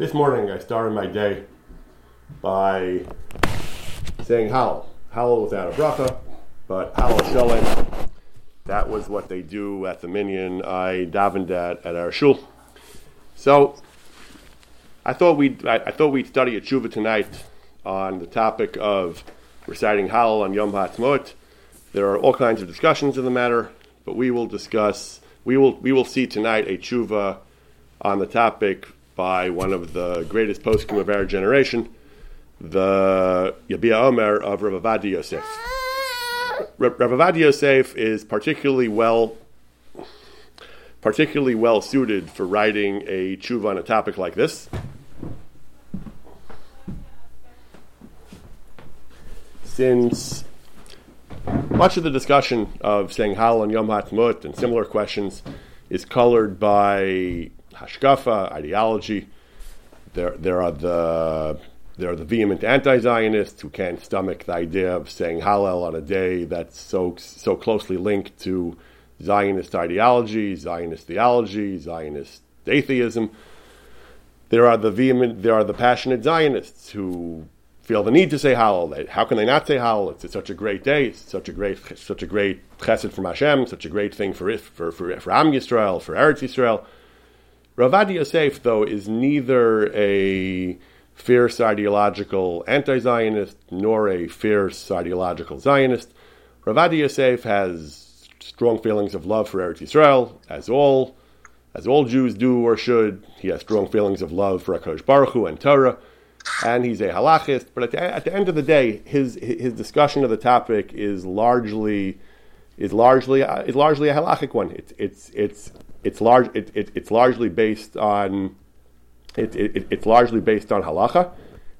This morning I started my day by saying Hallel. Hallel without a bracha, but Hallel Shalem. That was what they do at the minyan I davened at at our shul. So I thought we'd I, I thought we'd study a tshuva tonight on the topic of reciting Hallel on Yom HaTzmaut. There are all kinds of discussions in the matter, but we will discuss we will we will see tonight a tshuva on the topic by one of the greatest poskim of our generation, the Yabia Omer of Rav Yosef. Rav Yosef is particularly well particularly well suited for writing a tshuva on a topic like this. Since much of the discussion of saying Hal and Yom HaTzmaut and similar questions is colored by hashkafa, ideology. There, there are the there are the vehement anti-Zionists who can't stomach the idea of saying Hallel on a day that's so so closely linked to Zionist ideology, Zionist theology, Zionist atheism. There are the vehement, there are the passionate Zionists who feel the need to say Hallel. How can they not say Hallel? It's, it's, such a great day. It's such a great, such a great chesed from Hashem. Such a great thing for for for, for Am Yisrael, for Eretz Yisrael. Rav Avad Yosef, though, is neither a fierce ideological anti-Zionist nor a fierce ideological Zionist. Rav Avad Yosef has strong feelings of love for Eretz Yisrael, as all as all Jews do or should. He has strong feelings of love for Hakadosh Baruch Hu and Torah, and he's a halachist. But at the, at the end of the day, his his discussion of the topic is largely is largely is largely a halachic one. It's it's it's it's large. It, it, it's largely based on. It, it, it's largely based on halacha,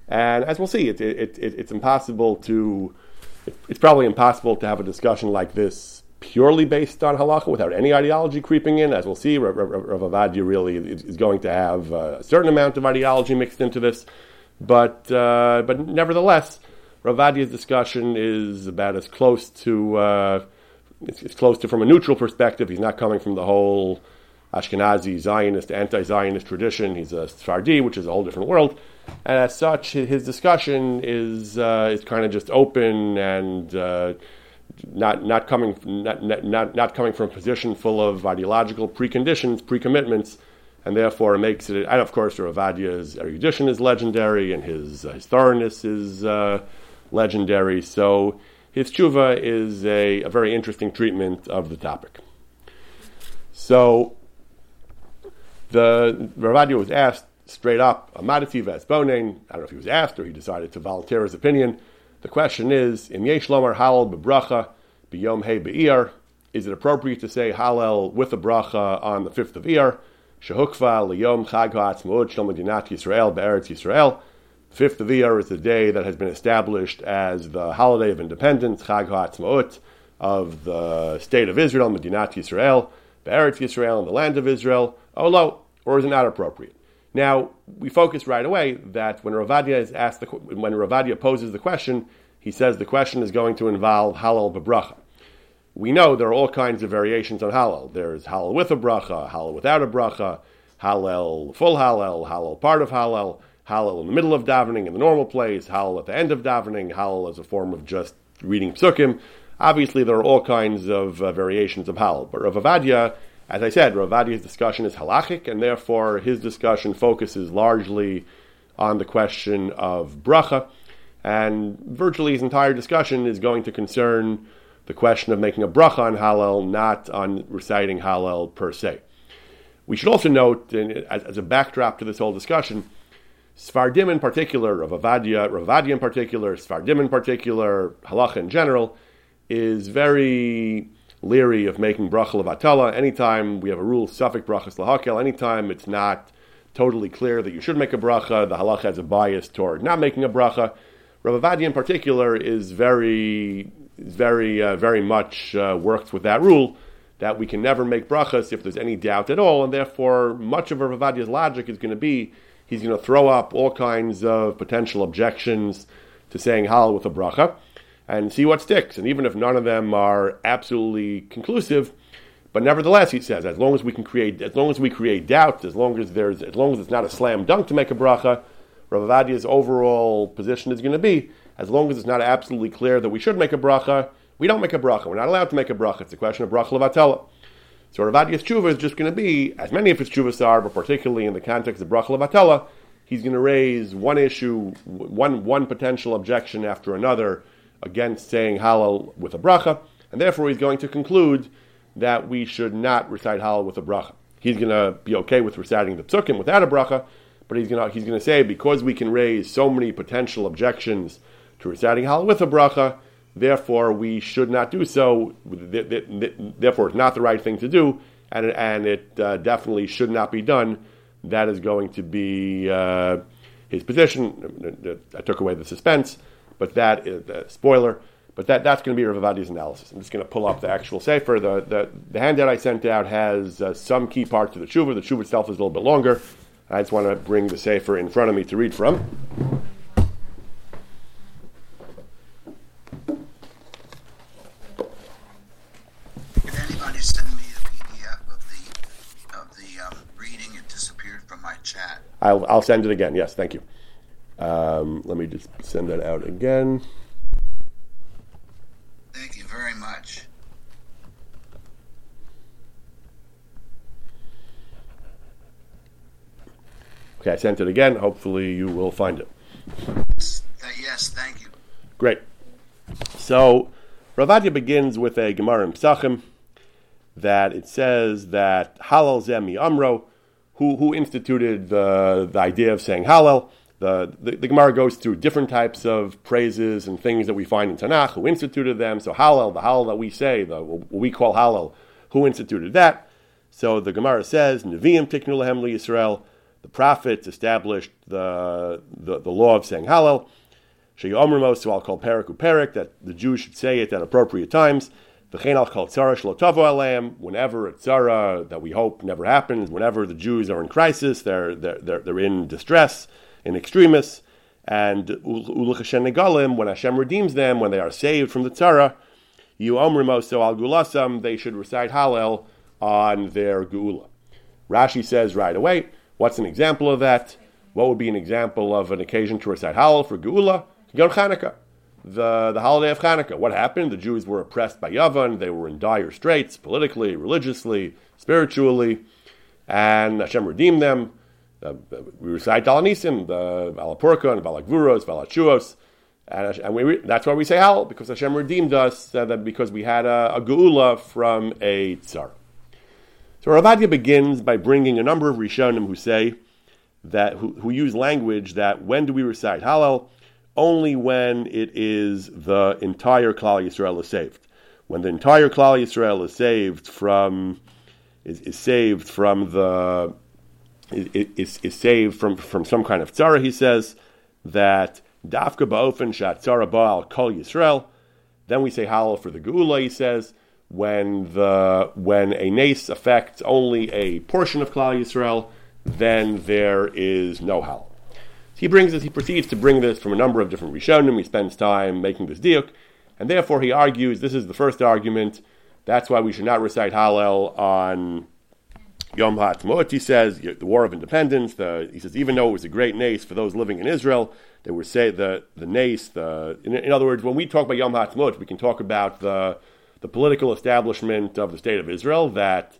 and as we'll see, it, it, it it's impossible to. it's probably impossible to have a discussion like this purely based on halacha without any ideology creeping in. As we'll see, Rav, Ovadia really is going to have a certain amount of ideology mixed into this, but uh, but nevertheless, Rav Ovadia's discussion is about as close to. Uh, it's, close to from a neutral perspective. He's not coming from the whole Ashkenazi Zionist, anti-Zionist tradition. He's a Sephardi, which is a whole different world. And as such, his discussion is uh, is kind of just open and uh, not not coming not, not not coming from a position full of ideological preconditions, pre-commitments, and therefore makes it. And of course, Ravadia's erudition is legendary, and his uh, his thoroughness is uh, legendary. So his tshuva is a, a very interesting treatment of the topic. So the Ravadia was asked straight up, Amadati Vesbonen, I don't know if he was asked or he decided to volunteer his opinion. The question is, Im Yesh Lomar Halal Bebracha Biyom He Be'ir, is it appropriate to say Hallel with a bracha on the 5th of Iyar? Shehukva Liyom Chag HaAtzmaut Shel Medinat Yisrael Be'eretz Yisrael. The 5th of Iyar is the day that has been established as the holiday of independence, Chag HaAtzmaut, of the state of Israel, Medinat Yisrael, Be'eretz Yisrael, in the land of Israel. Olo, or is it not appropriate? Now, we focus right away that when Ravadia is asked the, when Ravadia poses the question, he says the question is going to involve halal bebracha. We know there are all kinds of variations on halal. There's halal with a bracha, halal without a bracha, halal full halal, halal part of halal, halal in the middle of davening in the normal place, halal at the end of davening, halal as a form of just reading psukim. Obviously, there are all kinds of uh, variations of halal, but Rav Ovadia as I said, Ravadi's discussion is halachic, and therefore his discussion focuses largely on the question of bracha, and virtually his entire discussion is going to concern the question of making a bracha on Hallel, not on reciting Hallel per se. We should also note, as, as, a backdrop to this whole discussion, Sfardim in particular, Rav Ovadia, Ravadia in particular, Sfardim in particular, halacha in general, is very leery of making bracha levatala. Anytime we have a rule, suffix brachas lahakel, anytime it's not totally clear that you should make a bracha, the halacha has a bias toward not making a bracha. Rav Ovadia in particular is very, very, uh, very much uh, works with that rule that we can never make brachas if there's any doubt at all, and therefore much of Rav Ovadia's logic is going to be he's going to throw up all kinds of potential objections to saying hal with a bracha and see what sticks. And even if none of them are absolutely conclusive, But nevertheless, he says, as long as we can create, as long as we create doubt, as long as there's, as long as it's not a slam dunk to make a bracha, Rav Ovadia's overall position is going to be, as long as it's not absolutely clear that we should make a bracha, we don't make a bracha. We're not allowed to make a bracha. It's a question of bracha levatela. So Rav Ovadia's tshuva is just going to be, as many of his tshuvas are, but particularly in the context of bracha levatela, he's going to raise one issue, one one potential objection after another against saying halal with a bracha, and therefore he's going to conclude that we should not recite halal with a bracha. He's going to be okay with reciting the psukim without a bracha, but he's going to he's going to say because we can raise so many potential objections to reciting halal with a bracha, therefore we should not do so. Therefore, it's not the right thing to do, and and it uh, definitely should not be done. That is going to be uh, his position. I took away the suspense, but that is uh, spoiler. But that, that's going to be Rav Ovadia's analysis. I'm just going to pull up the actual sefer. The, the, the handout I sent out has uh, some key parts of the tshuva. The tshuva itself is a little bit longer. I just want to bring the sefer in front of me to read from. If anybody send me the PDF of the of the um, reading, it disappeared from my chat. I'll, I'll send it again. Yes, thank you. Um, let me just send that out again. Thank you very much. Okay, I sent it again. Hopefully, you will find it. Yes, thank you. Great. So, Ravadia begins with a Gemara in Psachim that it says that Halal Zemi Amro, who, who instituted the, the idea of saying Halal. The, the, the Gemara goes through different types of praises and things that we find in Tanakh, who instituted them. So, Halal, the Halal that we say, the, what we call Halal, who instituted that? So, the Gemara says, Nevi'im tiknu lehem Yisrael. The prophets established the, the, the law of saying Halal. Sheyomrimo, so I'll call Perik Uperik, that the Jews should say it at appropriate times. V'chein al kol tzara shelo tavo aleim, whenever a tzara that we hope never happens, whenever the Jews are in crisis, they're, they're, they're, they're in distress, in extremis, and Hashem negalim, when Hashem redeems them, when they are saved from the tzara, you omrimo, so al gulasam, they should recite Hallel on their geula. Rashi says right away, what's an example of that? What would be an example of an occasion to recite Hallel for geula? Yom Chanukah, the, the holiday of Chanukah. What happened? The Jews were oppressed by Yavan. They were in dire straits, politically, religiously, spiritually, and Hashem redeemed them. Uh, we recite Dalanisim, the and Valakvuros, Valachuos, and, and we, that's why we say Hallel, because Hashem redeemed us, uh, that because we had a, a geula from a tsar. So Ravadia begins by bringing a number of Rishonim who say that who, who use language that when do we recite Hallel? Only when it is the entire Klal Yisrael is saved. When the entire Klal Yisrael is saved from is, is saved from the is, is, saved from, from some kind of tzara, he says that dafka ba'ofen shat tzara ba'al kol Yisrael. Then we say Hallel for the Geula, he says, when the when a nace affects only a portion of Klal Yisrael, then there is no Hallel. He brings this, he proceeds to bring this from a number of different Rishonim. He spends time making this diuk, and therefore he argues this is the first argument. That's why we should not recite Hallel on Yom HaAtzmaut. He says the War of Independence. The, he says even though it was a great nace for those living in Israel, they were say the the nace. The in, in other words, when we talk about Yom HaAtzmaut, we can talk about the the political establishment of the state of Israel that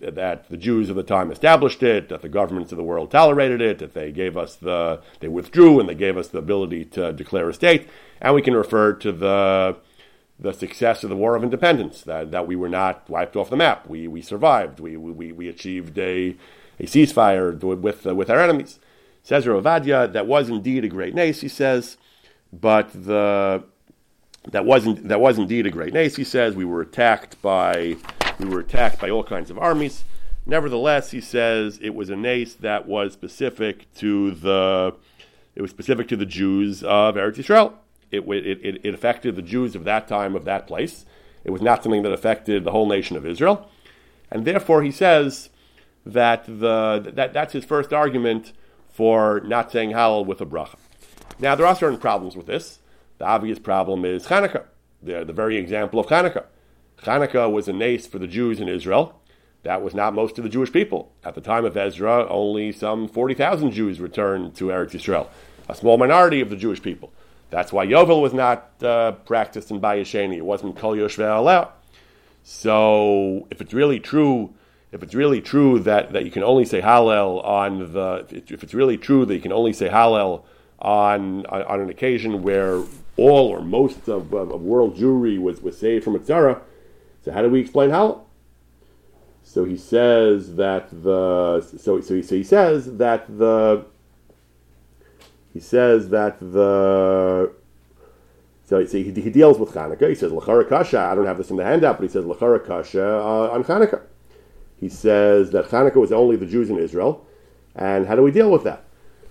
that the Jews of the time established it, that the governments of the world tolerated it, that they gave us the they withdrew and they gave us the ability to declare a state, and we can refer to the the success of the War of Independence, that, that we were not wiped off the map. We, we survived. We, we, we achieved a, a ceasefire with, uh, with our enemies. Says Ravadia, that was indeed a great nace, he says, but the, that, wasn't, that was indeed a great nace, he says. We were attacked by, we were attacked by all kinds of armies. Nevertheless, he says it was a nace that was specific to the, it was specific to the Jews of Eretz Yisrael. It, it, it, affected the Jews of that time, of that place. It was not something that affected the whole nation of Israel. And therefore, he says that, the, that that's his first argument for not saying Hallel with a bracha. Now, there are certain problems with this. The obvious problem is Hanukkah, the, the very example of Hanukkah. Hanukkah was a nace for the Jews in Israel. That was not most of the Jewish people. At the time of Ezra, only some 40,000 Jews returned to Eretz Yisrael, a small minority of the Jewish people. That's why Yovel was not uh, practiced in Bayesheni. It wasn't Kol Yoshveh So if it's really true, if it's really true that, that you can only say Hallel on the, if it's really true that you can only say Hallel on, on, on an occasion where all or most of, of, of world Jewry was, was saved from Itzara, so how do we explain Hallel? So he says that the so so he, so he says that the he says that the so, so he, he, deals with Hanukkah. He says Lachara Kasha. I don't have this in the handout, but he says Lachara Kasha uh, on Hanukkah. He says that Hanukkah was only the Jews in Israel, and how do we deal with that?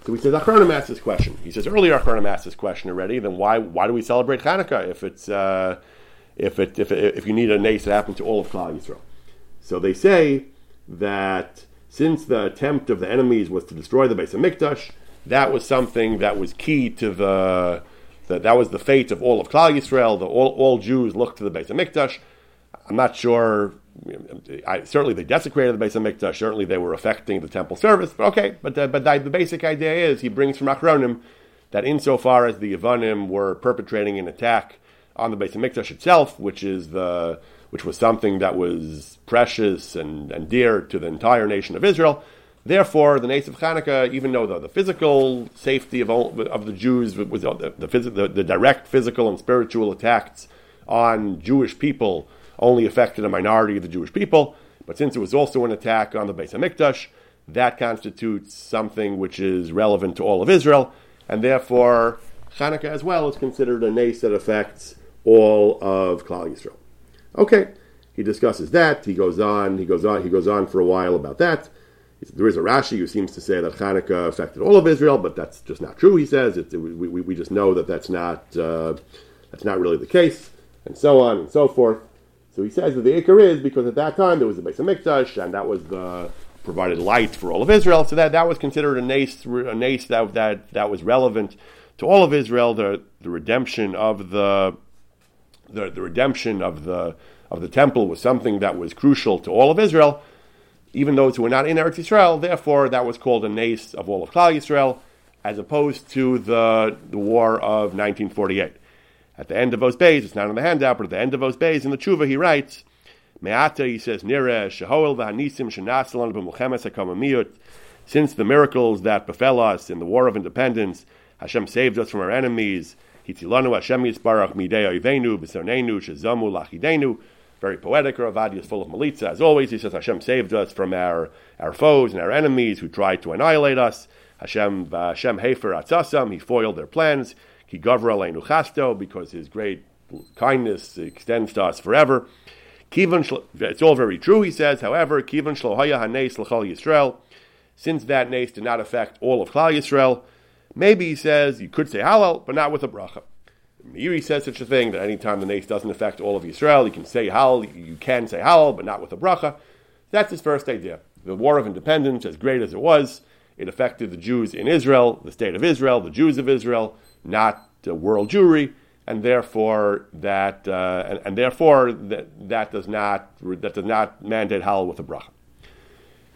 So he says Achronim asked this question. He says earlier Achronim asked this question already. Then why why do we celebrate Hanukkah if it's uh, if it if if you need a nace that happened to all of Klal Yisrael? So they say that since the attempt of the enemies was to destroy the base of Hamikdash, that was something that was key to the, that that was the fate of all of Klal Yisrael. The, all, all Jews looked to the Beis Hamikdash. I'm not sure. I, certainly, they desecrated the Beis Hamikdash. Certainly, they were affecting the temple service. But okay, but the, but the, the basic idea is he brings from Achronim that insofar as the Yavanim were perpetrating an attack on the Beis Hamikdash itself, which is the which was something that was precious and, and dear to the entire nation of Israel. Therefore, the Nace of Hanukkah, even though the, the physical safety of, all, of the Jews was uh, the, the, the, the direct physical and spiritual attacks on Jewish people only affected a minority of the Jewish people, but since it was also an attack on the Beis Hamikdash, that constitutes something which is relevant to all of Israel, and therefore Hanukkah as well is considered a nace that affects all of Klal Yisrael. Okay, he discusses that. He goes on. He goes on. He goes on for a while about that. There is a Rashi who seems to say that Hanukkah affected all of Israel, but that's just not true. He says it, we, we, just know that that's not uh, that's not really the case, and so on and so forth. So he says that the Iker is because at that time there was a Beis Hamikdash, and that was the provided light for all of Israel. So that, that was considered a nace, a nace that, that that was relevant to all of Israel. The the redemption of the the, the redemption of the of the temple was something that was crucial to all of Israel, even those who were not in Eretz Yisrael. Therefore, that was called a nace of all of Klal Yisrael, as opposed to the the war of 1948. At the end of those bays, it's not in the handout, but at the end of those bays in the tshuva, he writes, Me'ata, he says, Nire, Shehoel v'hanisim shenasalan b'mulchemes hakamamiyut, since the miracles that befell us in the War of Independence, Hashem saved us from our enemies, Hitzilanu Hashem Yisbarach Midei Oivenu B'Sonenu Shezamu Lachidenu. Very poetic. Ravadi is full of malitza. As always, he says Hashem saved us from our, our foes and our enemies who tried to annihilate us. Hashem uh, Hashem Hefer Atzasam. He foiled their plans. Ki Gavra Aleinu Chasto because His great kindness extends to us forever. Kivan, it's all very true, he says. However, Kivan Shlohaya Hanes L'Chal Yisrael. Since that nace did not affect all of Klal Yisrael, Maybe he says you could say halal, but not with a bracha. Meiri says such a thing that anytime the nace doesn't affect all of Israel, you can say hal, you can say hal, but not with a bracha. That's his first idea. The War of Independence, as great as it was, it affected the Jews in Israel, the state of Israel, the Jews of Israel, not the world Jewry, and therefore that uh, and, and, therefore that, that does not that does not mandate hal with a bracha.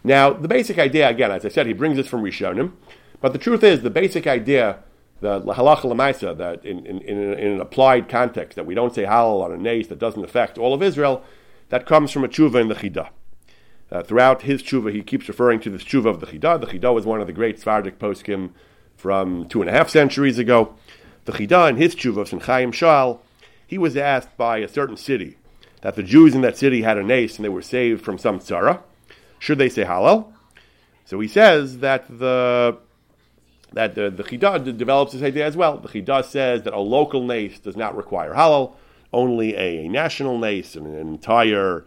Now, the basic idea, again, as I said, he brings this from Rishonim. But the truth is, the basic idea, the halacha lemaisa, that in, in, in, in, an applied context, that we don't say halal on a nace that doesn't affect all of Israel, that comes from a tshuva in the Chidah. Uh, throughout his tshuva, he keeps referring to this tshuva of the Chidah. The Chidah was one of the great Svardic poskim from two and a half centuries ago. The Chidah, in his tshuva of Chaim Sha'al, he was asked by a certain city that the Jews in that city had a nace and they were saved from some tzara. Should they say halal? So he says that the that the, the Chidah develops this idea as well. The Chidah says that a local nace does not require halal, only a, national nace an entire,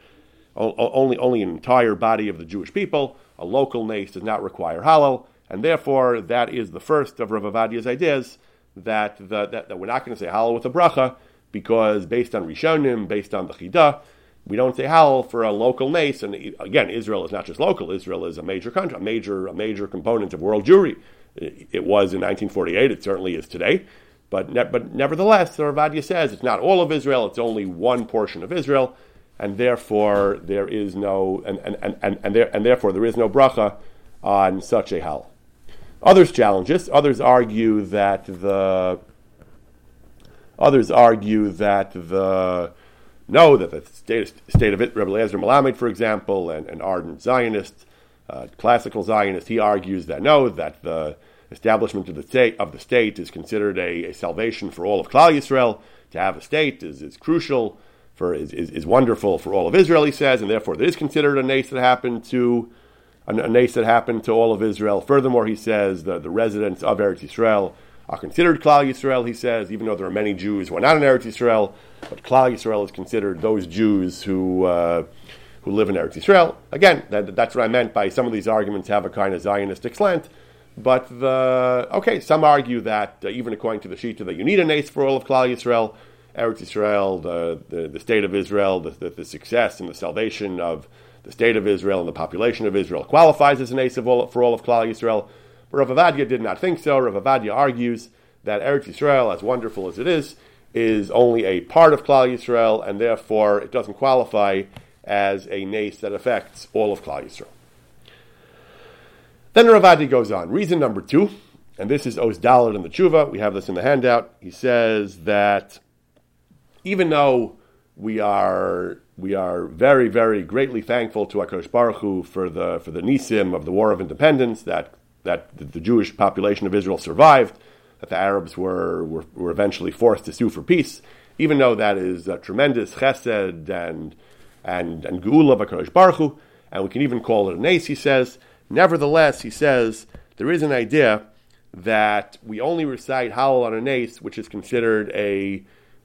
only, only an entire body of the Jewish people. A local nace does not require halal, and therefore that is the first of Rav Ovadia's ideas that, the, that, that we're not going to say halal with a bracha because based on Rishonim, based on the Chidah, we don't say halal for a local nace. And again, Israel is not just local. Israel is a major country, a major, a major component of world Jewry. It was in 1948. It certainly is today. But, ne- but nevertheless, the Ravadia says it's not all of Israel. It's only one portion of Israel. and therefore there is no and and, and, and, and, there, and therefore there is no bracha on such a hal. Others challenge this. Others argue that the others argue that the no that the state, state of it, Rebbe Eliezer Melamed, for example, and an ardent Zionist, uh, classical Zionist, he argues that no that the establishment of the state of the state is considered a, a salvation for all of Klal Yisrael. To have a state is, is crucial for is, is, is, wonderful for all of Israel, he says, and therefore it is considered a nace that happened to a, a nace that happened to all of Israel. Furthermore, he says the, the residents of Eretz Yisrael are considered Klal Yisrael. He says, even though there are many Jews who are not in Eretz Yisrael, but Klal Yisrael is considered those Jews who. Uh, who live in Eretz Yisrael. Again, that, that's what I meant by some of these arguments have a kind of Zionistic slant. But the okay, some argue that uh, even according to the Shita, that you need a nace for all of Klal Yisrael. Eretz Israel, the, the, the state of Israel, the, the, the, success and the salvation of the state of Israel and the population of Israel qualifies as an ace all, for all of Klal Yisrael. But Rav Ovadia did not think so. Rav Ovadia argues that Eretz Yisrael, as wonderful as it is, is only a part of Klal Yisrael, and therefore it doesn't qualify as a nace that affects all of Klal Yisrael. Then Rav Ovadia goes on. Reason number two, and this is Oz Dalit in the Tshuva. We have this in the handout. He says that even though we are we are very very greatly thankful to Hakadosh Baruch Hu for the for the nisim of the War of Independence that that the Jewish population of Israel survived, that the Arabs were were, were eventually forced to sue for peace, even though that is a tremendous chesed and and and geula of Hakadosh Baruch Hu, and we can even call it a nace. He says, nevertheless, he says there is an idea that we only recite Hallel on a nace, which is considered a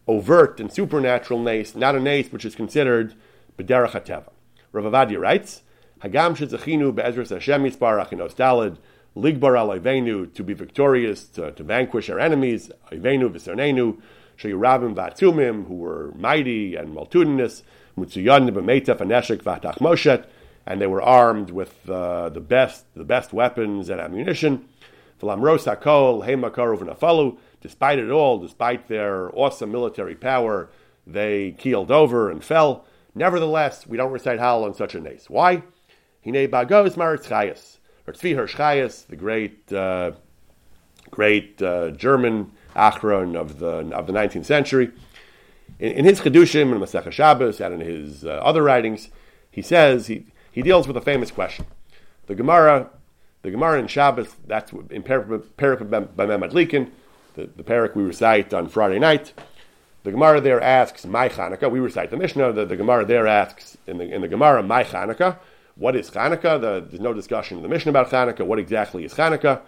overt and supernatural nace, not a nace which is considered b'derech hateva. Rav Ovadia writes, Hagam shezachinu be'ezras Hashem yisbarach in Ostalid, ligbar al to be victorious, to, to vanquish our enemies, Ivenu v'sarnenu, sheyurabim v'atumim, who were mighty and multitudinous, mutzuyan b'meitef aneshek v'atach moshet, and they were armed with uh, the best the best weapons and ammunition. Despite it all, despite their awesome military power, they keeled over and fell. Nevertheless, we don't recite Hallel on such a nace. Why? Hine bagos maritzchayas, Tzvi Hirsch Chayes, the great, uh, great uh, German achron of the of the 19th century. In, in his Chedushim and Masech Shabbos and in his uh, other writings, he says he, he deals with a famous question. The Gemara, the Gemara in Shabbos, that's in Perikah by Madlikin, the, the parak we recite on Friday night. The Gemara there asks, "My Chanukah." We recite the Mishnah. The, the Gemara there asks in the in the Gemara, "My Chanukah." What is Chanukah? The, there's no discussion in the Mishnah about Chanukah. What exactly is Chanukah?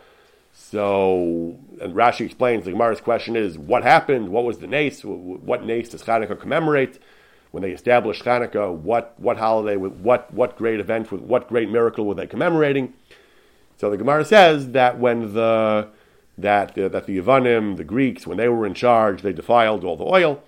So, and Rashi explains the Gemara's question is, what happened? What was the nace? What nace does Chanukah commemorate? When they established Chanukah, what what holiday? What what great event? What great miracle were they commemorating? So the Gemara says that when the that, uh, that the Yavanim, the Greeks, when they were in charge, they defiled all the oil.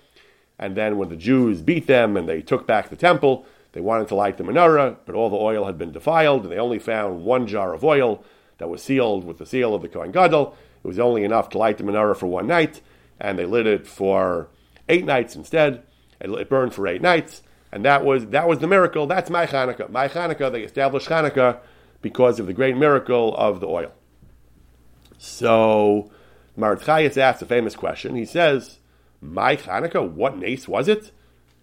And then when the Jews beat them and they took back the temple, they wanted to light the menorah, but all the oil had been defiled, and they only found one jar of oil that was sealed with the seal of the Kohen Gadol. It was only enough to light the menorah for one night, and they lit it for eight nights instead. It burned for eight nights, and that was that was the miracle. That's my Hanukkah. My Hanukkah. They established Hanukkah because of the great miracle of the oil. So Maratchayas asks a famous question. He says, My Hanukkah, what nace was it?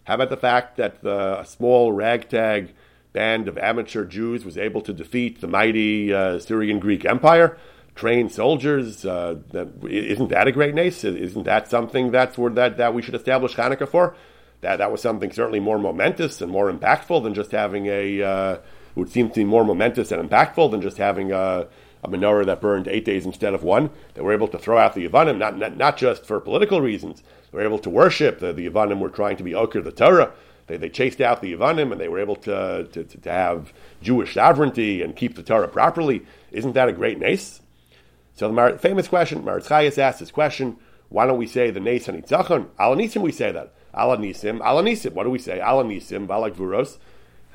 How about the fact that the small ragtag band of amateur Jews was able to defeat the mighty uh, Syrian Greek Empire? Trained soldiers, uh, that, isn't that a great nace? Isn't that something that's where, that, that we should establish Hanukkah for? That, that was something certainly more momentous and more impactful than just having a, uh, it would seem to be more momentous and impactful than just having a, a menorah that burned eight days instead of one. They were able to throw out the Yavanim, not, not, not just for political reasons. They were able to worship. The, the Yavanim were trying to be Okir the Torah. They, they chased out the Yavanim and they were able to, to, to, have Jewish sovereignty and keep the Torah properly. Isn't that a great nace? So the Mar- famous question, Maritz asked this question, why don't we say the nace on Itzachon? Alanisim we say that. Alanisim, Alanisim. What do we say? Alanisim, Balak Vuros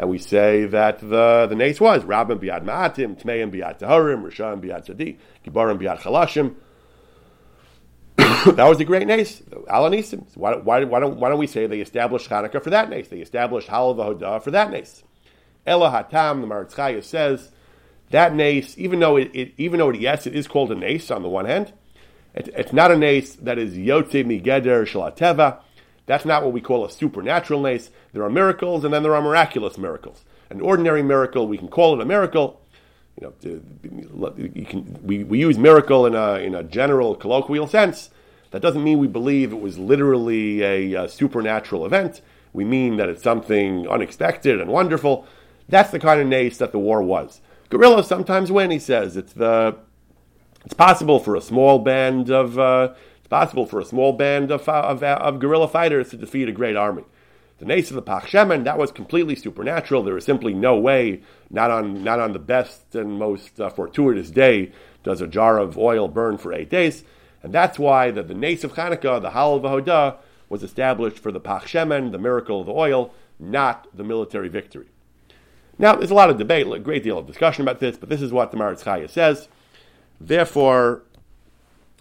and we say that the the nace was Rabban biad Ma'atim, Tmeim biad Taharim, Rishon biad Tzadi, Gibarim biad Chalashim. that was a great nace, Alanisim. Why, why, why, don't, why don't we say they established Hanukkah for that nace? They established Halal Vahodah for that nace. Ella Hatam, the Meretz Chaya says, that nace, even though it, it, even though it, yes, it is called a nace on the one hand, it, it's not a nace that is Yotze Migeder Shalateva. That's not what we call a supernatural nace. There are miracles and then there are miraculous miracles. An ordinary miracle, we can call it a miracle. You know, you can, we, we use miracle in a, in a general colloquial sense. That doesn't mean we believe it was literally a, a supernatural event. We mean that it's something unexpected and wonderful. That's the kind of nace that the war was. Guerrillas sometimes win, he says. It's the it's possible for a small band of uh, possible for a small band of, of, of guerrilla fighters to defeat a great army. The nace of the Pach Shemen, that was completely supernatural. There is simply no way, not on not on the best and most uh, fortuitous day, does a jar of oil burn for eight days. And that's why the, the nace of Hanukkah, the Halal Vahodah, was established for the Pach Shemen, the miracle of the oil, not the military victory. Now, there's a lot of debate, a great deal of discussion about this, but this is what the Chaya says. Therefore,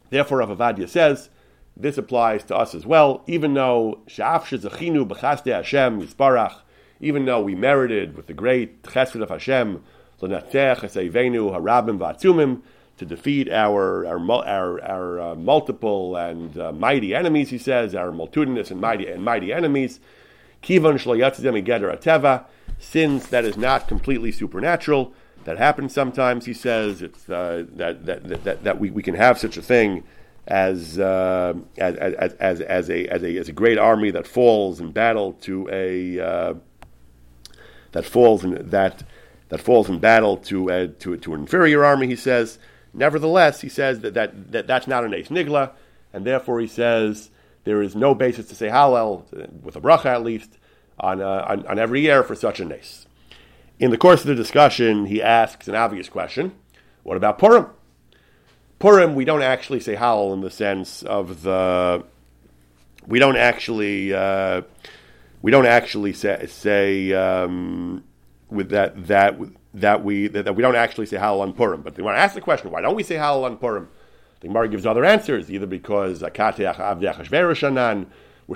therefore, Rav Ovadia says this applies to us as well, even though Sha'af Shezachinu B'chaste Hashem Yisparach, even though we merited with the great Chesed of Hashem, L'natech Esevenu Harabim V'atzumim, to defeat our our our, our uh, multiple and uh, mighty enemies, he says, our multitudinous and mighty and mighty enemies. Kivan shloyatzidem ateva, sins that is not completely supernatural, that happens sometimes. He says it's uh, that, that, that that we, we can have such a thing as, uh, as, as, as, as, a, as, a, as a great army that falls in battle to a uh, that falls in that that falls in battle to a, to, to an inferior army. He says Nevertheless, he says that, that, that that's not an ace nigla, and therefore he says there is no basis to say Hallel, with a bracha at least, on, uh, on, on, every year for such a nace. In the course of the discussion, he asks an obvious question what about Purim? Purim, we don't actually say Hallel in the sense of the. We don't actually. Uh, we don't actually say, say um, with that that that we that, that we don't actually say Halal on Purim. But they want to ask the question, why don't we say Halal on Purim? The Gemara gives other answers, either because we're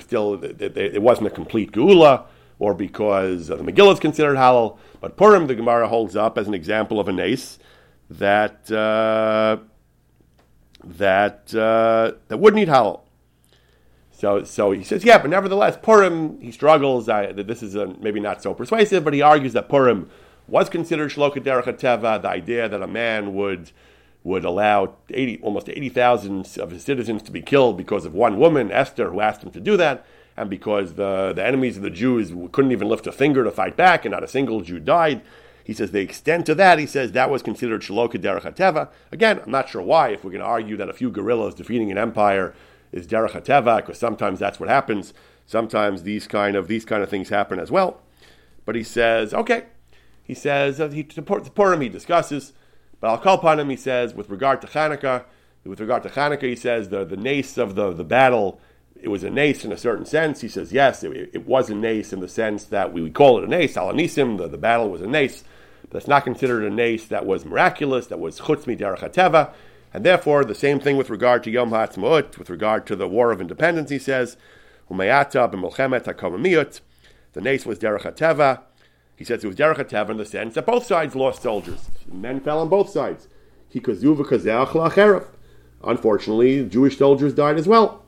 still it wasn't a complete Geula, or because the Megillah is considered halal. But Purim, the Gemara holds up as an example of a nace that uh, that uh, that would need halal. So, so he says, yeah, but nevertheless, Purim, he struggles. I, this is a, maybe not so persuasive, but he argues that Purim was considered shloka derech teva, the idea that a man would would allow 80, almost 80,000 of his citizens to be killed because of one woman, Esther, who asked him to do that, and because the, the enemies of the Jews couldn't even lift a finger to fight back, and not a single Jew died. He says the extent to that, he says that was considered shloka derech. Again, I'm not sure why, if we're going to argue that a few guerrillas defeating an empire is derech teva, because sometimes that's what happens. Sometimes these kind of these kind of things happen as well. But he says, okay, he says, uh, he, to Purim he discusses, but I'll call upon him, he says, with regard to Hanukkah, with regard to Hanukkah, he says the, the nace of the, the battle, it was a nace in a certain sense. He says, yes, it, it was a nace in the sense that we would call it a nace, Alanisim, the, the battle was a nace, but it's not considered a nace that was miraculous, that was chutz derech hateva, and therefore the same thing with regard to Yom HaAtzmaut, with regard to the War of Independence, he says, Umayata b'molchemet the nace was derech hateva, he says it was Derech HaTeva in the sense that both sides lost soldiers. Men fell on both sides. Unfortunately, Jewish soldiers died as well.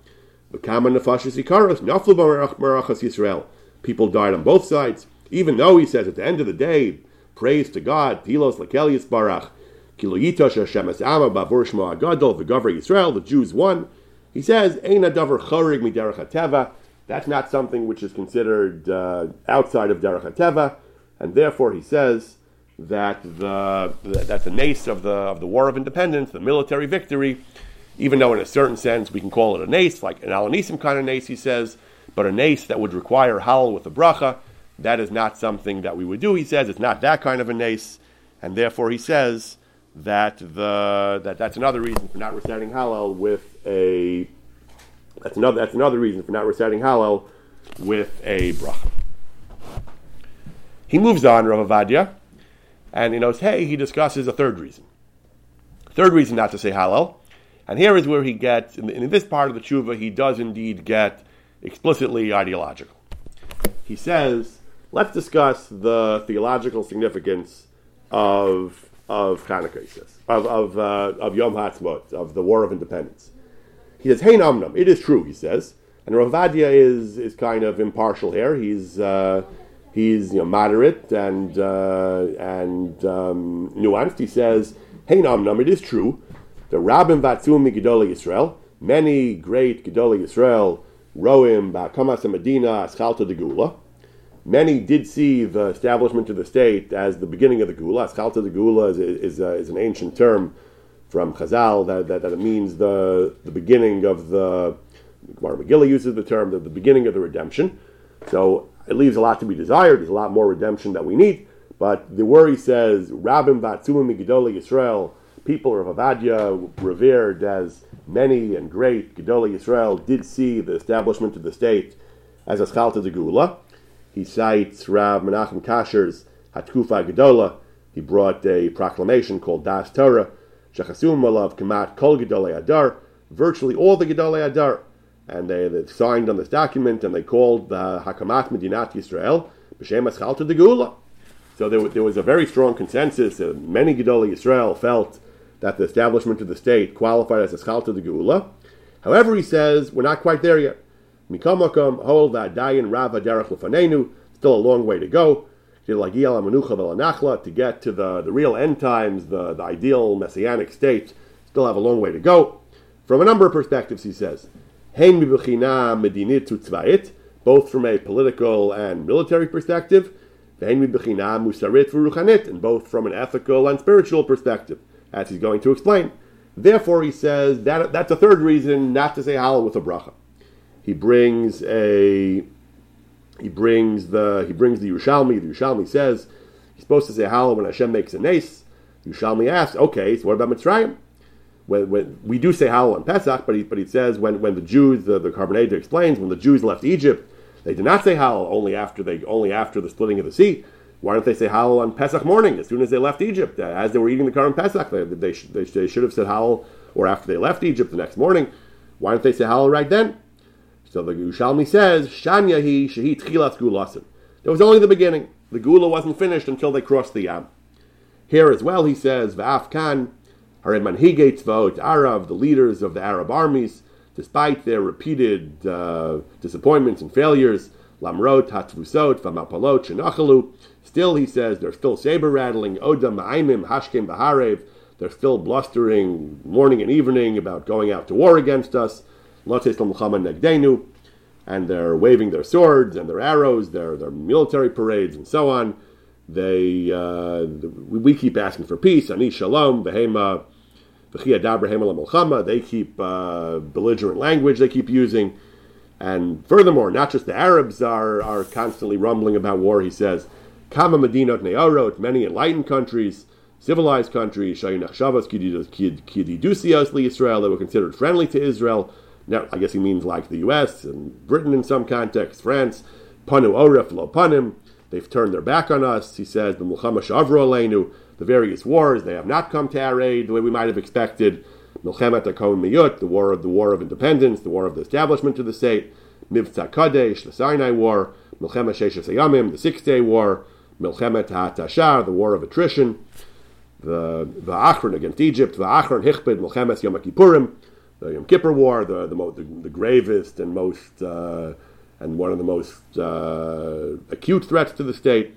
People died on both sides. Even though he says at the end of the day, praise to God, Tilos Lakelius Barach, Kiloyitosh Hashemas Amma Bavur Shmo Agadol, the Yisrael, the Jews won. He says, Eina Davar Chorig Miderech HaTeva. That's not something which is considered uh, outside of Derech HaTeva and therefore he says that the that the nace of the of the War of Independence, the military victory, even though in a certain sense we can call it a nace, like an Alanisim kind of nace, he says, but a nace that would require howl with a bracha, that is not something that we would do. He says it's not that kind of a nace, and therefore he says that the that that's another reason for not reciting Hallel with a that's another that's another reason for not reciting Hallel with a bracha. He moves on, Rav Ovadia, and he knows, hey, he discusses a third reason. Third reason not to say Hallel, And here is where he gets, in, in this part of the tshuva, he does indeed get explicitly ideological. He says, let's discuss the theological significance of, of Hanukkah, he says, of, of, uh, of Yom HaAtzmaut, of the War of Independence. He says, hey, namnam, it is true, he says. And Ravadia is, is kind of impartial here. He's, uh, he's you know, moderate and, uh, and um, nuanced. He says, hey, namnam, it is true the Rabbim Vatzum Gedolei Yisrael, many great Gedolei Yisrael, Roim, Ba'akamas Medina, Aschalta de Gula. Many did see the establishment of the state as the beginning of the Gula. Aschalta de Gula is, is, uh, is an ancient term from Chazal that, that, that, means the, the beginning of the, Gemara Megillah uses the term, the, the beginning of the redemption. So it leaves a lot to be desired. There's a lot more redemption that we need. But the worry says, Rabbim Vatzum Gedolei Yisrael, people of Ovadia revered as many and great Gedolei Israel did see the establishment of the state as a Schalta de Gula. He cites Rav Menachem Kasher's Hatkufa Gedola. He brought a proclamation called Das Torah, Shechasum Malav Kamat Kol Gedolei Adar, virtually all the Gedolei Adar. And they, they, signed on this document and they called the Hakamat Medinat Yisrael B'Shem Aschalta de Gula. So there, there, was a very strong consensus. Uh, many Gedolei Israel felt that the establishment of the state qualified as a schalta de geula. However, he says we're not quite there yet. Mikamakam hol dayin rava derech lefanenu. Still a long way to go. To get to the, the real end times, the, the ideal messianic state, still have a long way to go. From a number of perspectives, he says, both from a political and military perspective, and both from an ethical and spiritual perspective as he's going to explain. Therefore, he says that that's a third reason not to say Hallel with a bracha. He brings a he brings the he brings the Yerushalmi. The Yerushalmi says he's supposed to say Hallel when Hashem makes a nace. Yerushalmi asks, okay, so what about Mitzrayim? When, when we do say Hallel on Pesach, but he, but he says when, when the Jews, the, the Korban HaEdah explains, when the Jews left Egypt, they did not say Hallel only after they only after the splitting of the sea. Why don't they say Hallel on Pesach morning as soon as they left Egypt? As they were eating the Karim Pesach, they, they, they, they, should have said Hallel or after they left Egypt the next morning. Why don't they say Hallel right then? So the Yerushalmi says, Shanya he shehit chilas gulasin. It was only the beginning. The gula wasn't finished until they crossed the Yam. Here as well, he says, Va'af kan, Hared manhigei tzvaot Arab, the leaders of the Arab armies, despite their repeated uh, disappointments and failures, lamrot hatvusot v'mapalot shenachalu, Still, he says, they're still saber rattling, Oda Ma'imim, Hashkim Baharev. They're still blustering morning and evening about going out to war against us. And they're waving their swords and their arrows, their, their military parades, and so on. They, uh, we keep asking for peace. Ani Shalom, Behema, They keep uh, belligerent language they keep using. And furthermore, not just the Arabs are, are constantly rumbling about war, he says. Kama Medinot Ne'arot, many enlightened countries, civilized countries, Shayinachshavas Kididusios Israel, that were considered friendly to Israel. Now, I guess he means like the U.S. and Britain in some context, France. Panu Oref Lo Panim, they've turned their back on us. He says, the Mulchama Shavro Aleinu, the various wars, they have not come to our aid the way we might have expected. Milchemet Akon Miyut, the war of the War of Independence, the war of the establishment of the state. Mivtza Kadesh, the Sinai War. Milchemet Sheshes Ayamim, the Six Day War. Milchemet HaTashar, the war of attrition, the the Achron against Egypt, the Achron Hichbid, Milchemet Yom Kippurim, the Yom Kippur War, the the, the, the gravest and most uh, and one of the most uh, acute threats to the state.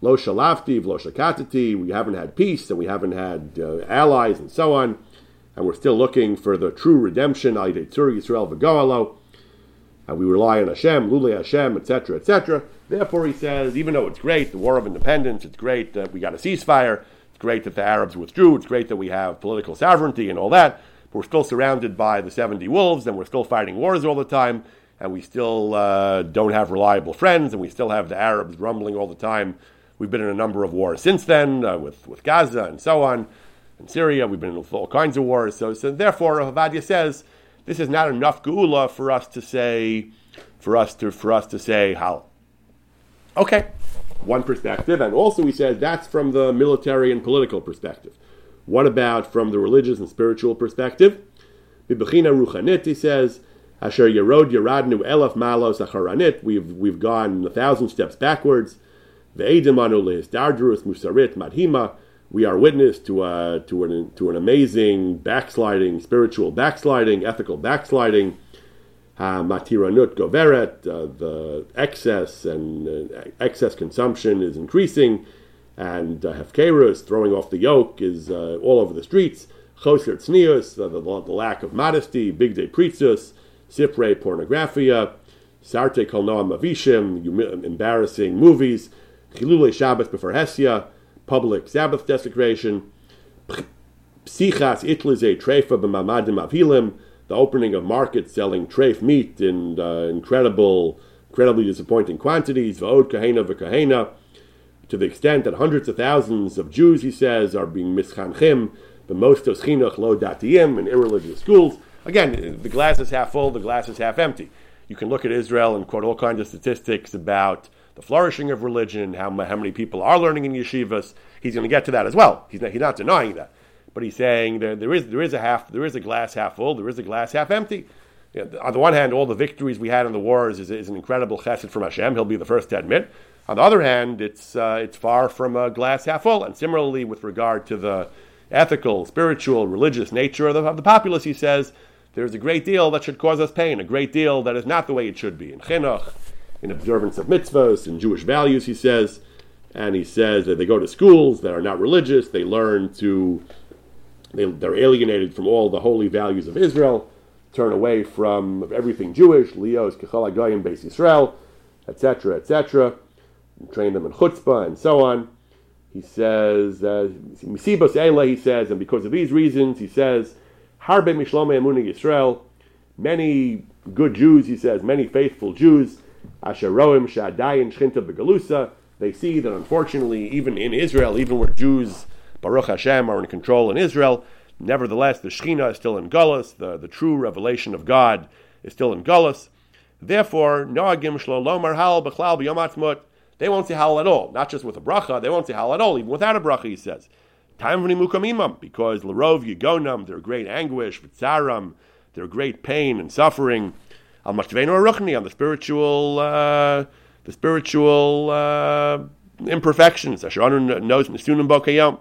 Lo Shalavti, Lo Shakatati, we haven't had peace and we haven't had uh, allies and so on, and we're still looking for the true redemption, Al Yisrael V'Goalo, and we rely on Hashem, Lule Hashem, etc., etc. Therefore, he says, even though it's great, the War of Independence, it's great that we got a ceasefire, it's great that the Arabs withdrew, it's great that we have political sovereignty and all that, but we're still surrounded by the 70 wolves, and we're still fighting wars all the time, and we still uh, don't have reliable friends, and we still have the Arabs rumbling all the time. We've been in a number of wars since then, uh, with, with Gaza and so on. In Syria, we've been in all kinds of wars. So, so therefore, Havadia says, this is not enough geula for us to say, for us to, for us to say, how Okay, one perspective. And also, he says that's from the military and political perspective. What about from the religious and spiritual perspective? Bibechina Ruchanit, he says, Asher Yerod Yeradnu Elef Malos Acharanit, we've, we've gone a thousand steps backwards. Ve'edim anu lehisdardrus musarit madhima, we are witness to, a, to, an, to an amazing backsliding, spiritual backsliding, ethical backsliding. Matiranut goveret, uh, the excess and uh, excess consumption is increasing, and uh, throwing off the yoke, is uh, all over the streets. Choser tznius, the, lack of modesty, big day pritzus, sipre pornographia, sarte kol noam embarrassing movies, chilule Shabbos before Hesia, public Sabbath desecration, psichas itlize b'mamadim the opening of markets selling treif meat in uh, incredible, incredibly disappointing quantities, v'od kahena v'kahena, to the extent that hundreds of thousands of Jews, he says, are being mischanchim, but most of chinuch lo datiyim in irreligious schools. Again, the glass is half full, the glass is half empty. You can look at Israel and quote all kinds of statistics about the flourishing of religion, how, how many people are learning in yeshivas. He's going to get to that as well. He's not, he's not denying that, but he's saying there, there is there is a half there is a glass half full, there is a glass half empty. You know, on the one hand, all the victories we had in the wars is, is an incredible chesed from Hashem. He'll be the first to admit. On the other hand, it's uh, it's far from a glass half full. And similarly, with regard to the ethical, spiritual, religious nature of the, of the populace, he says there's a great deal that should cause us pain, a great deal that is not the way it should be. In chinuch, in observance of mitzvahs, and Jewish values, he says, and he says that they go to schools that are not religious, they learn to, they, they're alienated from all the holy values of Israel, turn away from everything Jewish, Leos, Kechal Goyim, Beis Yisrael, etc., etc., train them in chutzpah and so on. He says, Misibos uh, he says, and because of these reasons, he says, Harbe Mishlome Amuni Yisrael, many good Jews, he says, many faithful Jews, Asheroim Shadayin Shchinta Begalusa, they see that unfortunately, even in Israel, even where Jews, Baruch Hashem, are in control in Israel, nevertheless, the Shekhinah is still in Gullus, the, the true revelation of God is still in Gullus. Therefore, Noagim Shlo Lomar Hal Bechlal B'Yom they won't say Hal at all. Not just with a bracha, they won't say Hal at all, even without a bracha, he says. Time Mukamimam, because Larov Yigonam, their great anguish, Vitzaram, their great pain and suffering, Al Mashtvenu Aruchni, on the spiritual, uh, the spiritual uh, imperfections. Asher knows Misunim Bokayom.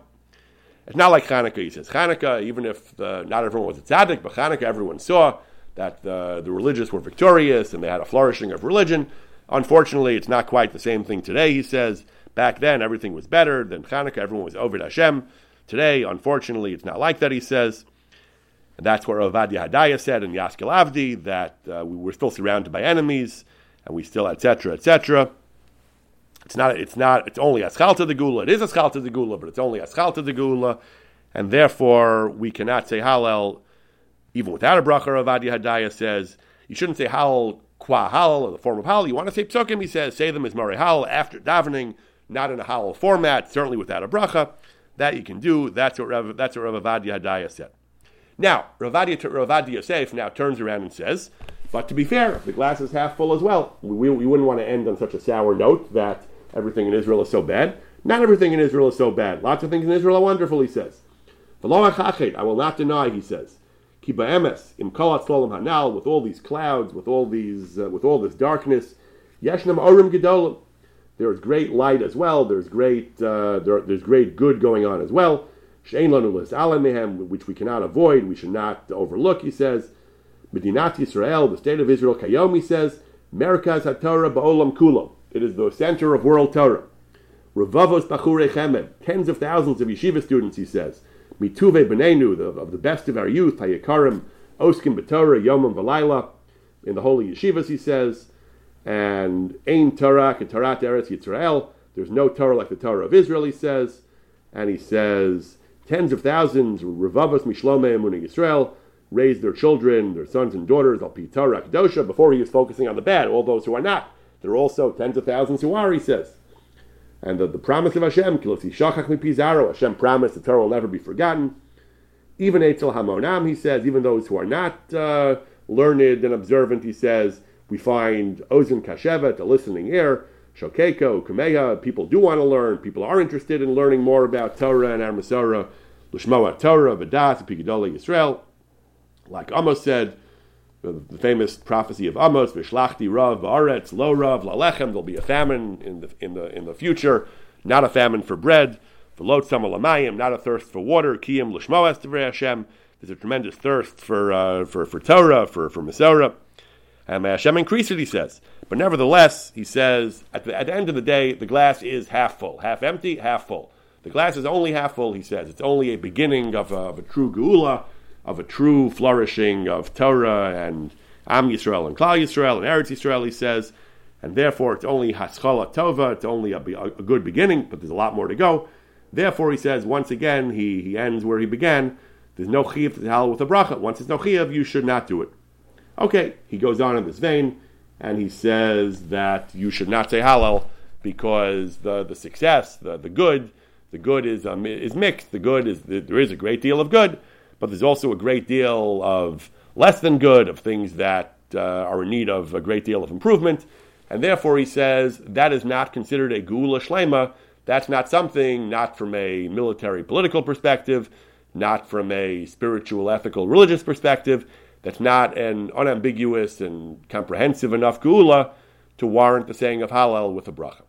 It's not like Hanukkah, he says. Hanukkah, even if uh, not everyone was a tzaddik, but Hanukkah everyone saw that uh, the religious were victorious and they had a flourishing of religion. Unfortunately, it's not quite the same thing today, he says. Back then, everything was better. Than Hanukkah, everyone was over Hashem. Today, unfortunately, it's not like that, he says. And that's what Ovadia Hadaya said in Yaskil Avdi, that uh, we were still surrounded by enemies, and we still, etc., etc. It's not, it's not, it's only Aschalta the Gula. It is Aschalta the Gula, but it's only Aschalta the Gula, and therefore we cannot say Hallel, even without a bracha, Ovadia Hadaya says, you shouldn't say Hallel qua Hallel, in the form of Hallel. You want to say Psukim, he says, say them as Mari Hallel after davening, not in a Hallel format, certainly without a bracha. That you can do. That's what Rav, that's what Rav Ovadia Hadaya said. Now, Ravadia, Ravadia Yosef now turns around and says, but to be fair, the glass is half full as well. We, we wouldn't want to end on such a sour note that everything in Israel is so bad. Not everything in Israel is so bad. Lots of things in Israel are wonderful, he says. I will not deny, he says. Kiba emes im hanal with all these clouds, with all these, uh, with all this darkness. Yeshnam orim gedolim. There is great light as well. There's great, uh, there, there's great good going on as well. Which we cannot avoid, we should not overlook. He says, Medinat Yisrael, the state of Israel, Kayom. He says, Merkaz HaTorah Ba'olam Kulo. It is the center of world Torah. Ravavos Bachure Chemed, tens of thousands of yeshiva students. He says, Mituve Benenu, of the best of our youth, Hayakarim, Oskim B'Torah, Yomim V'Laila, in the holy yeshivas. He says, and Ein Torah, Torah Eretz Yisrael. There's no Torah like the Torah of Israel. He says, and he says tens of thousands, Revavas Mishlome Emunah Yisrael, raised their children, their sons and daughters, al Pitar Akdosha, before he was focusing on the bad, all those who are not. There are also tens of thousands who are, he says. And the, the promise of Hashem, Hashem promised the Torah will never be forgotten. Even Eitzel Hamonam, he says, even those who are not uh, learned and observant, he says, we find Ozen Kashevet, a listening ear, Shokeko, Kumeha, people do want to learn, people are interested in learning more about Torah and Armasara, Lishmoa Torah, Vadas, Pigadola Yisrael. Like Amos said, the, famous prophecy of Amos, Vishlachti Rav Ba'aretz, Lo Rav, Lalechem, there'll be a famine in the, in the, in the future, not a famine for bread, Velot Samalamayim, not a thirst for water, Kiyim Lishmoas Hashem, there's a tremendous thirst for, uh, for, for Torah, for, for Masorah. And Hashem he says. But nevertheless, he says, at the, at the end of the day, the glass is half full. Half empty, half full. The glass is only half full, he says. It's only a beginning of a, of a true geula, of a true flourishing of Torah and Am Yisrael and Klal Yisrael and Eretz Yisrael, he says. And therefore, it's only Haskalah Tova, it's only a, a, good beginning, but there's a lot more to go. Therefore, he says, once again, he, he ends where he began. There's no chiv to Hallel with a bracha. Once there's no chiv, you should not do it. Okay, he goes on in this vein, and he says that you should not say Hallel because the, the success, the, the good, the good is, um, is mixed. The good is, there is a great deal of good, but there's also a great deal of less than good, of things that uh, are in need of a great deal of improvement. And therefore, he says that is not considered a gula shlema. That's not something, not from a military political perspective, not from a spiritual, ethical, religious perspective that's not an unambiguous and comprehensive enough gula to warrant the saying of Hallel with a bracha.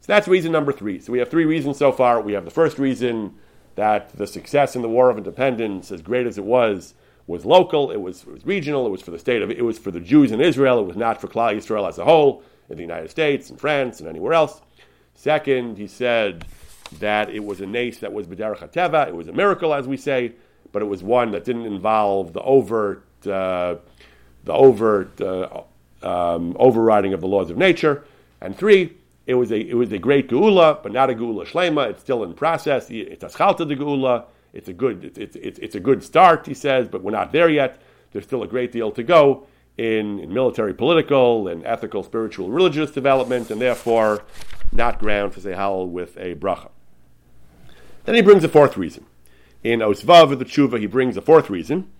So that's reason number three. So we have three reasons so far. We have the first reason that the success in the War of Independence, as great as it was, was local. It was, it was regional. It was for the state of it was for the Jews in Israel. It was not for Klal Yisrael as a whole in the United States and France and anywhere else. Second, he said that it was a nace that was b'derech hateva. It was a miracle, as we say, but it was one that didn't involve the overt uh, the overt uh, um, overriding of the laws of nature. And three, it was a it was a great geula, but not a geula shlema. It's still in process. It's aschalta the geula. It's a good it's, it's, it's a good start, he says, but we're not there yet. There's still a great deal to go in, in military, political, and ethical, spiritual, religious development, and therefore not ground for Sehal with a bracha. Then he brings a fourth reason. In Osvav of the Tshuva, he brings a fourth reason,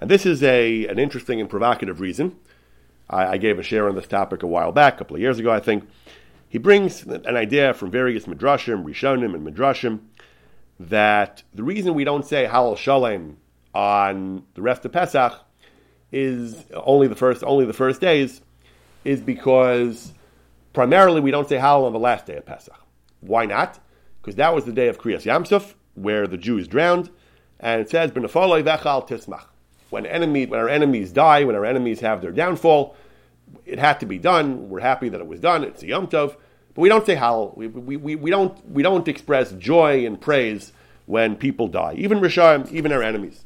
and this is a, an interesting and provocative reason. I, I gave a share on this topic a while back, a couple of years ago, I think. He brings an idea from various midrashim, rishonim, and midrashim that the reason we don't say Hallel Shalem on the rest of Pesach is only the first only the first days is because primarily we don't say Hallel on the last day of Pesach. Why not? Because that was the day of Kriyas Yamsuf, where the Jews drowned, and it says vechal tismach when enemy when our enemies die, when our enemies have their downfall, it had to be done. We're happy that it was done. It's a Yom Tov. But we don't say Hal. We, we, we, we, don't, we don't express joy and praise when people die, even Rishayim, even our enemies.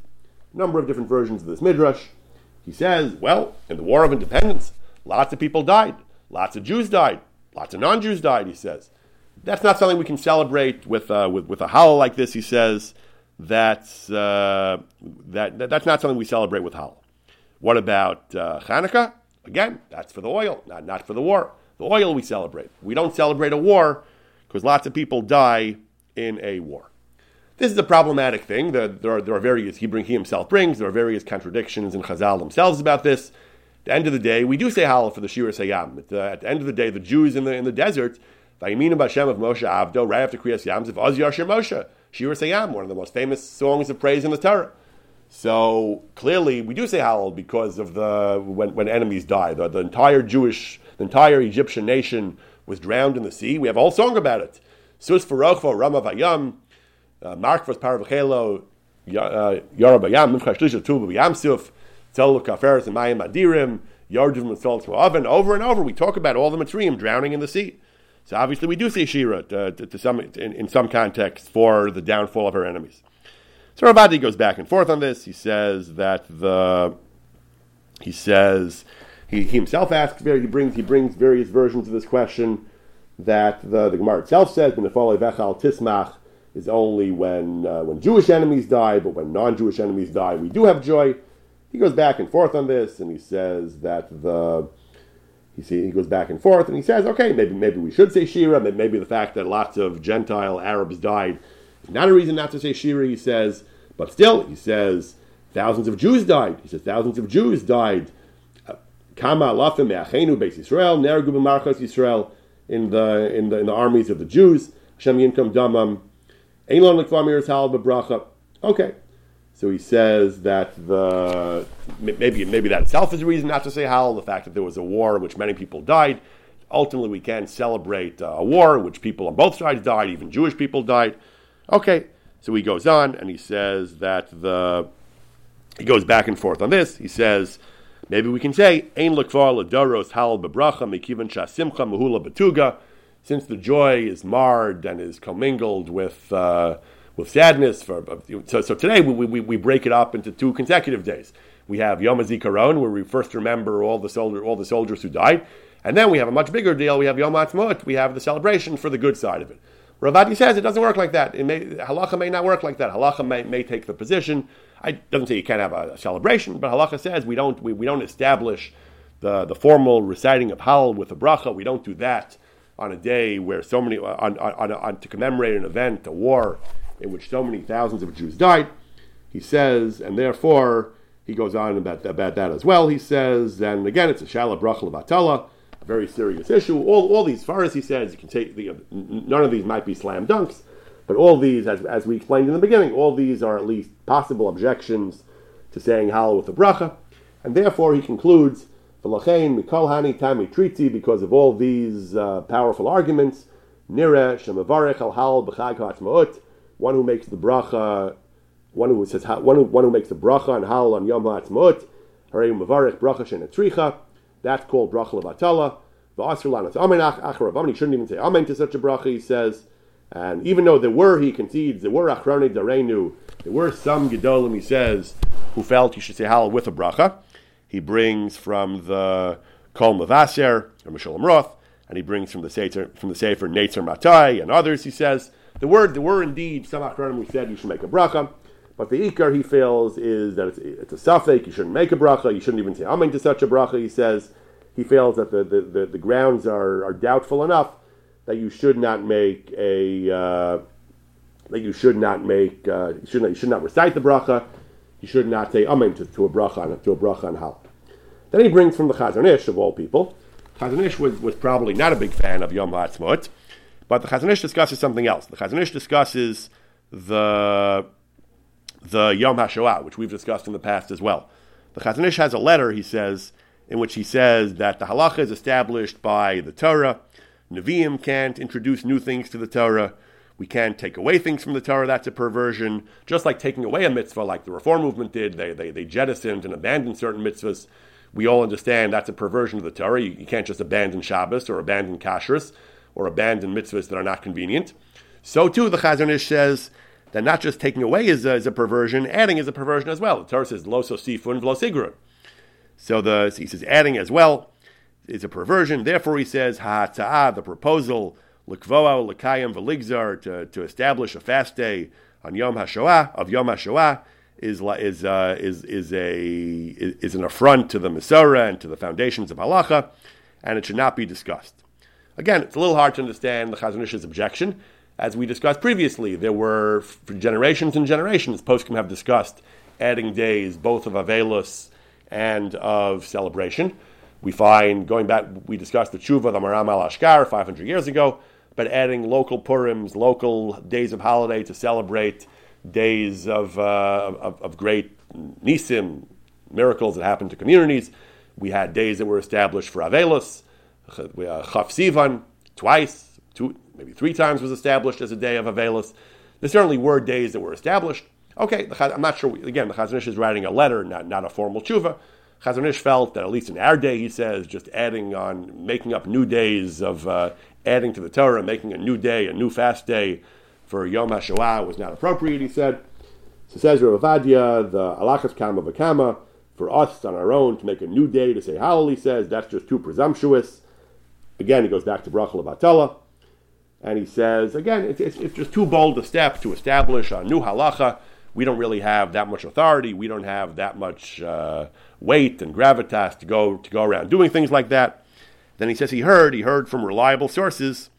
A number of different versions of this Midrash. He says, well, in the War of Independence, lots of people died. Lots of Jews died. Lots of non Jews died, he says. That's not something we can celebrate with, uh, with, with a howl like this, he says that's uh, that, that, that's not something we celebrate with Hal. What about uh, Hanukkah? Again, that's for the oil, not not for the war. The oil we celebrate. We don't celebrate a war because lots of people die in a war. This is a problematic thing. There, there, are, there are various he bring he himself brings. There are various contradictions in Chazal themselves about this. At the end of the day, we do say Hal for the Shira Sayam. At the, at the end of the day, the Jews in the in the desert, Vayiminu Bashem of Moshe Avdo, right after Kriyas Yams, of Oz Yashir Moshe. Shir Sayam, one of the most famous songs of praise in the Torah. So clearly, we do say Hallel because of the when, when enemies die. The, the, entire Jewish, the entire Egyptian nation was drowned in the sea. We have a whole song about it. Sus Farochvo Rama Vayam, uh, Mark was Paravachelo, Yarabayam, Mifchash Lisha Tuba Yamsuf, Tel and Mayim Adirim, Yardim and Salt Oven. Over and over, we talk about all the Mitzrayim drowning in the sea. So obviously, we do see Shira to, to, to some in, in, some context for the downfall of her enemies. So Ravadi goes back and forth on this. He says that the he says he, he himself asks he brings he brings various versions of this question that the, the Gemara itself says Benefale Vechal Tismach is only when uh, when Jewish enemies die, but when non-Jewish enemies die, we do have joy. He goes back and forth on this, and he says that the he, see, he goes back and forth and he says, okay, maybe maybe we should say Shira. Maybe the fact that lots of Gentile Arabs died is not a reason not to say Shira. He says, but still, he says thousands of Jews died. He says thousands of Jews died. Uh, Kama alafim me'achenu beis in the in the in the armies of the Jews. Yinkom damam. Okay, So he says that the maybe maybe that itself is a reason not to say Hal. The fact that there was a war in which many people died. Ultimately, we can celebrate a war in which people on both sides died, even Jewish people died. Okay, so he goes on and he says that the he goes back and forth on this. He says maybe we can say ledaros hal bebracha shasimcha since the joy is marred and is commingled with. Uh, with sadness. For, so, so today we, we, we break it up into two consecutive days. We have Yom HaZikaron, where we first remember all the, soldier, all the soldiers who died. And then we have a much bigger deal. We have Yom HaAtzmaut. We have the celebration for the good side of it. Ravati says it doesn't work like that. It may, halacha may not work like that. Halacha may, may take the position. I doesn't say you can't have a, celebration, but halacha says we don't we, we don't establish the, the formal reciting of Hal with a bracha. We don't do that on a day where so many on, on, on, on to commemorate an event, a war in which so many thousands of Jews died. He says, and therefore he goes on about, about that as well. He says, and again, it's a shalom brachal batala, a very serious issue. All, all these far as he says, you can take the, none of these might be slam dunks, but all these, as, as we explained in the beginning, all these are at least possible objections to saying Hallel with the bracha, and therefore he concludes, tami because of all these uh, powerful arguments, nira shemavarech al hal b'chag ha'atzmaut, one who makes the bracha, one who says one who, one who makes the bracha on Hal on Yom Ha'atzmaut, Harei Mavarech bracha shenetricha. That's called bracha levatala. V'asr lanat amenach acharav. He shouldn't even say amen to such a bracha. He says, and even though there were, he concedes, there were achrone darenu, there were some gedolim. He says who felt you should say Hallel with a bracha. He brings from the Kol Mevaser or Meshulam Roth, and he brings from the Sefer from the Sefer Netzer Matai and others. He says the word, there were indeed some achronim who said you should make a bracha, but the ikar he feels is that it's, it's a suffix. You shouldn't make a bracha. You shouldn't even say amen to such a bracha. He says he feels that the, the, the, the grounds are, are doubtful enough that you should not make a uh, that you should not make uh, you should not you should not recite the bracha. You should not say amen to, to a bracha to a bracha on hal. Then he brings from the Chazon Ish of all people. Chazon Ish was, was probably not a big fan of Yom Ha'atzmaut. But the Chazon Ish discusses something else. The Chazon Ish discusses the the Yom HaShoah, which we've discussed in the past as well. The Chazon Ish has a letter, he says, in which he says that the halacha is established by the Torah. Nevi'im can't introduce new things to the Torah. We can't take away things from the Torah. That's a perversion. Just like taking away a mitzvah, like the Reform movement did, they, they, they jettisoned and abandoned certain mitzvahs. We all understand that's a perversion of the Torah. You, you can't just abandon Shabbos or abandon kashrus or abandon mitzvahs that are not convenient. So too, the Chazon Ish says that not just taking away is a, is a perversion, adding is a perversion as well. The Torah says lo sosifun v'lo sigrun. So the he says adding as well is a perversion. Therefore, he says ha ta'a the proposal l'kvoa l'kayim v'ligzar to to establish a fast day on Yom HaShoah of Yom HaShoah is is uh, is is a is an affront to the Masorah and to the foundations of halacha, and it should not be discussed. Again, it's a little hard to understand the Chazon Ish's objection. As we discussed previously, there were, for generations and generations, poskim have discussed adding days both of Avelus and of celebration. We find, going back, we discussed the Tshuva, the Maram al Ashkar, 500 years ago, but adding local Purims, local days of holiday to celebrate days of, uh, of, of, great nisim, miracles that happened to communities. We had days that were established for Avelus. Chaf Sivan, twice, two, maybe three times was established as a day of Avelus. There certainly were days that were established. Okay, I'm not sure. Again, the Chazon Ish is writing a letter, not, not a formal tshuva. Chazon Ish felt that at least in our day, he says, just adding on, making up new days of uh, adding to the Torah, making a new day, a new fast day for Yom HaShoah was not appropriate, he said. So says Rav Ovadia, the Alachas Kama Vakama, for us on our own to make a new day to say Hallel, he says, that's just too presumptuous. Again, he goes back to Bracha Levatala, and he says, again, it's, it's, it's, just too bold a step to establish a new halacha. We don't really have that much authority. We don't have that much uh, weight and gravitas to go to go around doing things like that. Then he says he heard, he heard from reliable sources,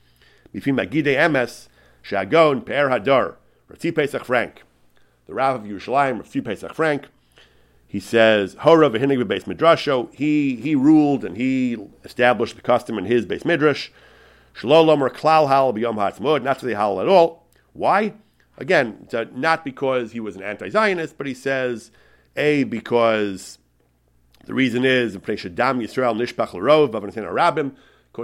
Magide Emes, Shagon Per Hadar, Ratzi Pesach Frank, the Rav of Yerushalayim, Ratzi Pesach Frank, he says, Hora v'hinig base midrasho. He he ruled and he established the custom in his base midrash. Shalom or klal hal b'yom ha'atzmod, not to the hal at all. Why? Again, not because he was an anti-Zionist, but he says, a because the reason is because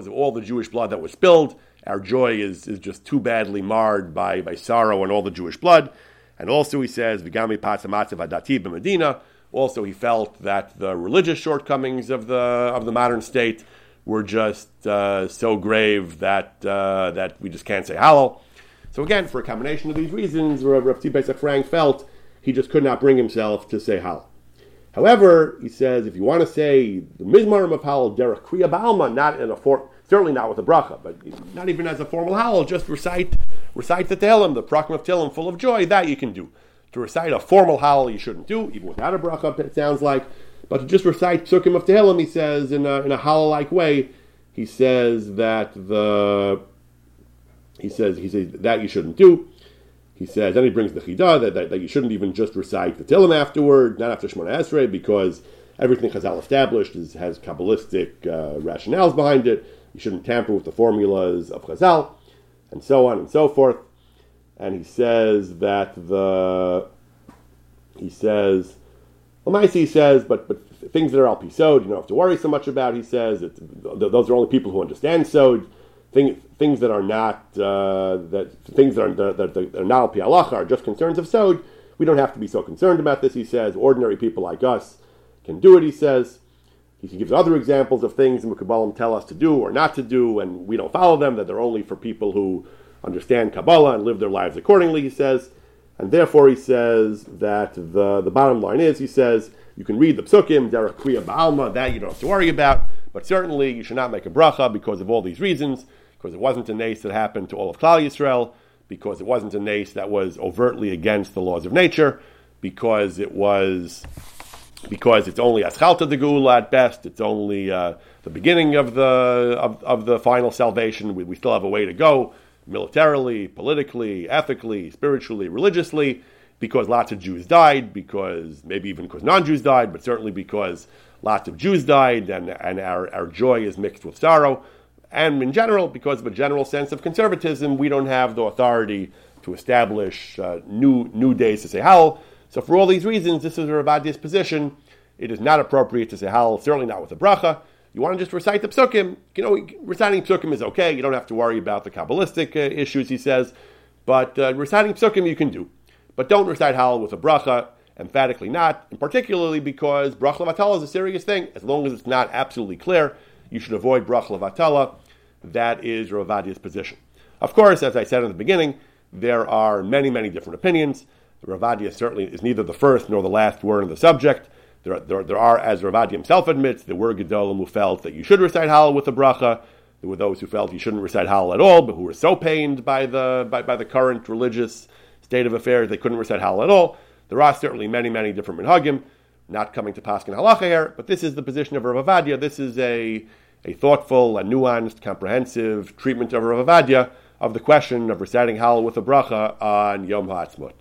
of all the Jewish blood that was spilled. Our joy is, is just too badly marred by, by sorrow and all the Jewish blood. And also he says, Vigami Adati Medina. Also, he felt that the religious shortcomings of the of the modern state were just uh, so grave that uh, that we just can't say Hallel. So again, for a combination of these reasons, Rav Tzvi Frank felt he just could not bring himself to say Hallel. However, he says if you want to say the Mizmarim of Hallel, Derech Kriya Balma, not in a form, certainly not with a bracha, but not even as a formal Hallel, just recite recite the Tehillim, the Prakim of Tehillim, full of joy, that you can do. To recite a formal Hallel, you shouldn't do, even without a bracha, it sounds like. But to just recite Psukim of Tehillim, he says, in a, in a Hallel-like way, he says that the he says he says that you shouldn't do. He says, then he brings the chidah that, that, that, you shouldn't even just recite the Tillim afterward, not after Shemona Esrei, because everything Chazal established is, has Kabbalistic uh, rationales behind it. You shouldn't tamper with the formulas of Chazal, and so on and so forth. And he says that the he says, well, he says, but but things that are al pisod, you don't have to worry so much about. He says those are only people who understand sod thing, things that are not uh, that things that are, that, that are not al are just concerns of sod. We don't have to be so concerned about this. He says ordinary people like us can do it. He says. He gives other examples of things the Kabbalah tell us to do or not to do, and we don't follow them, that they're only for people who understand Kabbalah and live their lives accordingly, he says. And therefore, he says that the, the bottom line is, he says, you can read the psukim, derech kriya ba'alma, that you don't have to worry about, but certainly you should not make a bracha because of all these reasons because it wasn't a nace that happened to all of Klal Yisrael, because it wasn't a nace that was overtly against the laws of nature, because it was because it's only aschalta de gula at best. It's only uh, the beginning of the of, of the final salvation. We, we still have a way to go militarily, politically, ethically, spiritually, religiously, because lots of Jews died, because maybe even because non-Jews died, but certainly because lots of Jews died, and, and our, our joy is mixed with sorrow. And in general, because of a general sense of conservatism, we don't have the authority to establish uh, new, new days to say Hallel. So for all these reasons, this is a Ravadia's position. It is not appropriate to say Hallel, certainly not with a bracha. You want to just recite the psukim. You know, reciting psukim is okay. You don't have to worry about the Kabbalistic uh, issues, he says. But uh, reciting psukim you can do. But don't recite Hallel with a bracha, emphatically not, and particularly because bracha levatala is a serious thing. As long as it's not absolutely clear, you should avoid bracha levatala. That is Ravadia's position. Of course, as I said in the beginning, there are many, many different opinions. Ravadia certainly is neither the first nor the last word on the subject. There, there, there are, as Ravadia himself admits, there were Gedolim who felt that you should recite Hallel with a bracha. There were those who felt you shouldn't recite Hallel at all, but who were so pained by the, by, by the current religious state of affairs they couldn't recite Hallel at all. There are certainly many, many different minhagim, not coming to Paskin halacha here, but this is the position of Ravadia. This is a a thoughtful a nuanced, comprehensive treatment of Rav of the question of reciting Hallel with a bracha on Yom HaAtzmaut.